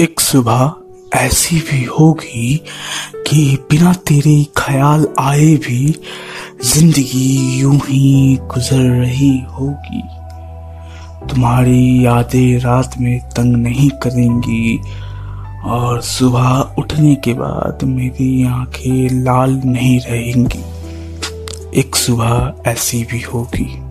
एक सुबह ऐसी भी होगी कि बिना तेरे ख्याल आए भी ज़िंदगी यूँ ही गुजर रही होगी। तुम्हारी यादें रात में तंग नहीं करेंगी और सुबह उठने के बाद मेरी आँखें लाल नहीं रहेंगी। एक सुबह ऐसी भी होगी।